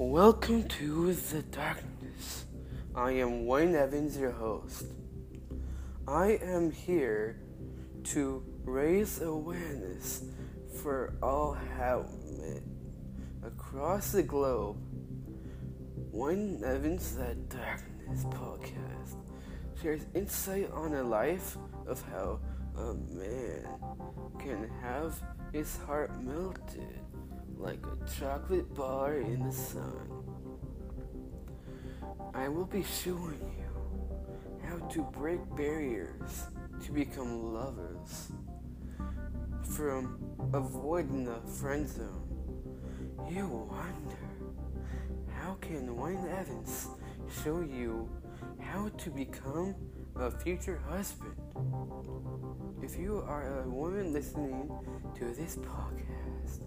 Welcome to the darkness. I am Wayne Evans, your host. I am here to raise awareness for all men across the globe. Wayne Evans, the Darkness podcast shares insight on the life of how a man can have his heart melted like a chocolate bar in the sun. I will be showing you how to break barriers to become lovers from avoiding the friend zone. You wonder, how can Wayne Evans show you how to become a future husband? If you are a woman listening to this podcast,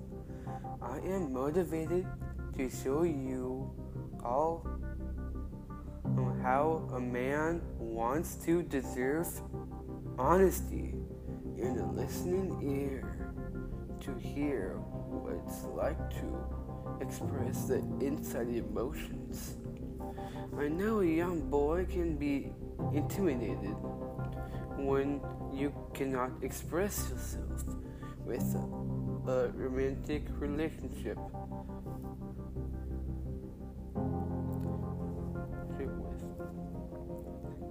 I am motivated to show you all how a man wants to deserve honesty in a listening ear to hear what it's like to express the inside emotions. I know a young boy can be intimidated when you cannot express yourself with a romantic relationship.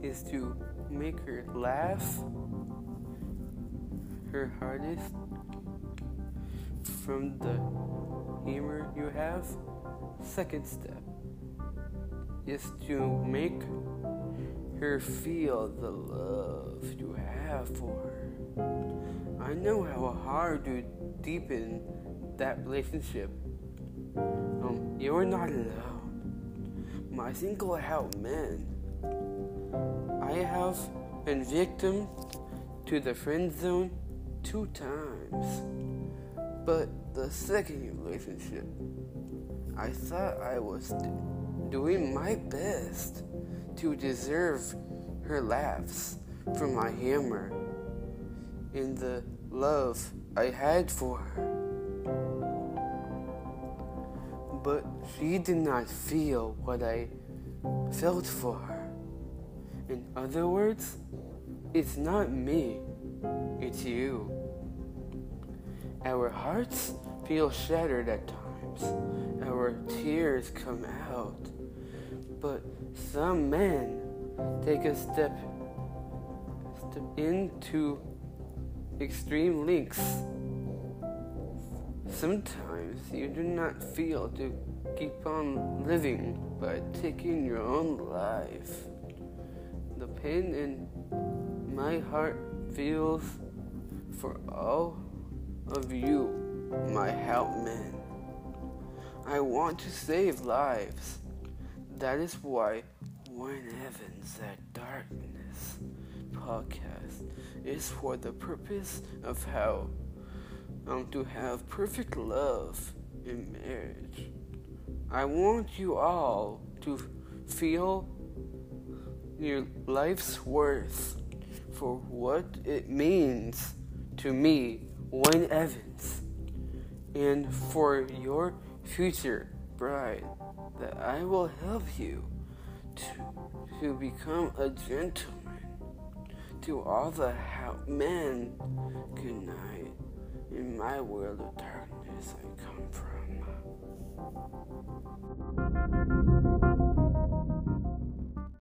Is to make her laugh her hardest from the humor you have. Second step is to make her feel the love you have for her. I know how hard to deepen that relationship. Um, you're not alone. My single out man. I have been victim to the friend zone two times. But the second relationship, I thought I was doing my best to deserve her laughs from my hammer and the love I had for her. But she did not feel what I felt for her. In other words, it's not me, it's you. Our hearts feel shattered at times. Our tears come out. But some men take a step, step into extreme lengths. Sometimes you do not feel to keep on living by taking your own life. The pain in my heart feels for all of you, my helpmen. I want to save lives. That is why Wayne Evans That Darkness podcast is for the purpose of how um, to have perfect love in marriage. I want you all to feel your life's worth for what it means to me, Wayne Evans, and for your future bride that I will help you to, to become a gentleman. To all the men, good night. In my world of darkness, I come from.